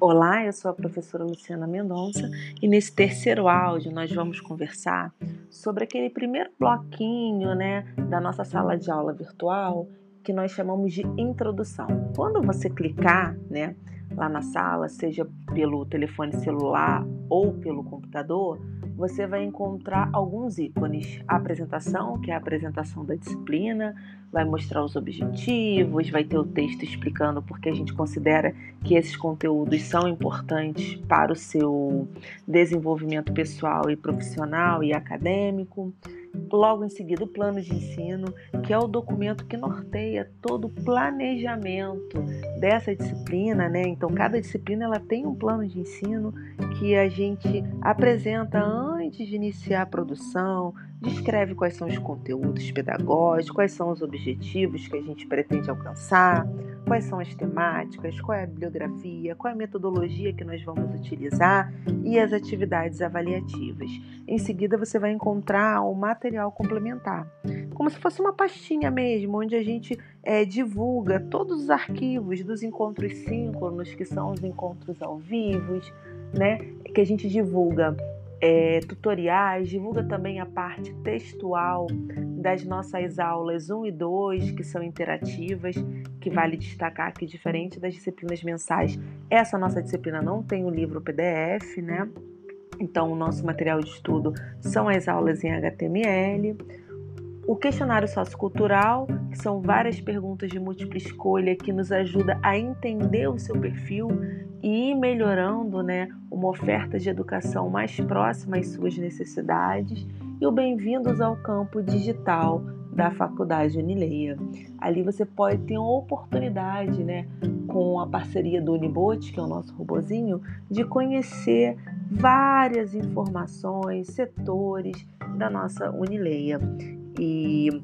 Olá, eu sou a professora Luciana Mendonça e nesse terceiro áudio nós vamos conversar sobre aquele primeiro bloquinho, né, da nossa sala de aula virtual que nós chamamos de introdução. Quando você clicar, né, lá na sala, seja pelo telefone celular ou pelo computador, você vai encontrar alguns ícones. A apresentação, que é a apresentação da disciplina, vai mostrar os objetivos, vai ter o texto explicando porque a gente considera que esses conteúdos são importantes para o seu desenvolvimento pessoal e profissional e acadêmico. Logo em seguida, o plano de ensino, que é o documento que norteia todo o planejamento dessa disciplina, né? Então, cada disciplina ela tem um plano de ensino que a gente apresenta antes de iniciar a produção, descreve quais são os conteúdos pedagógicos, quais são os objetivos que a gente pretende alcançar, quais são as temáticas, qual é a bibliografia, qual é a metodologia que nós vamos utilizar e as atividades avaliativas. Em seguida, você vai encontrar o material complementar, como se fosse uma pastinha mesmo, onde a gente é, divulga todos os arquivos dos encontros síncronos, que são os encontros ao vivo, né, que a gente divulga é, tutoriais, divulga também a parte textual das nossas aulas 1 e 2, que são interativas, que vale destacar que, diferente das disciplinas mensais, essa nossa disciplina não tem o livro PDF, né? Então, o nosso material de estudo são as aulas em HTML. O questionário sociocultural, que são várias perguntas de múltipla escolha que nos ajuda a entender o seu perfil e ir melhorando né, uma oferta de educação mais próxima às suas necessidades. E o Bem-vindos ao Campo Digital da Faculdade Unileia. Ali você pode ter uma oportunidade, né, com a parceria do Unibot, que é o nosso robozinho, de conhecer várias informações, setores da nossa Unileia. E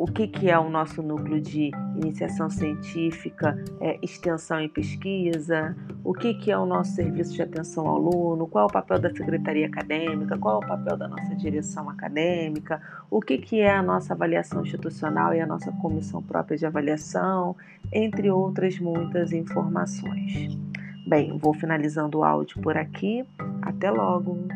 o que, que é o nosso núcleo de iniciação científica, é, extensão e pesquisa, o que, que é o nosso serviço de atenção ao aluno, qual é o papel da secretaria acadêmica, qual é o papel da nossa direção acadêmica, o que, que é a nossa avaliação institucional e a nossa comissão própria de avaliação, entre outras muitas informações. Bem, vou finalizando o áudio por aqui. Até logo!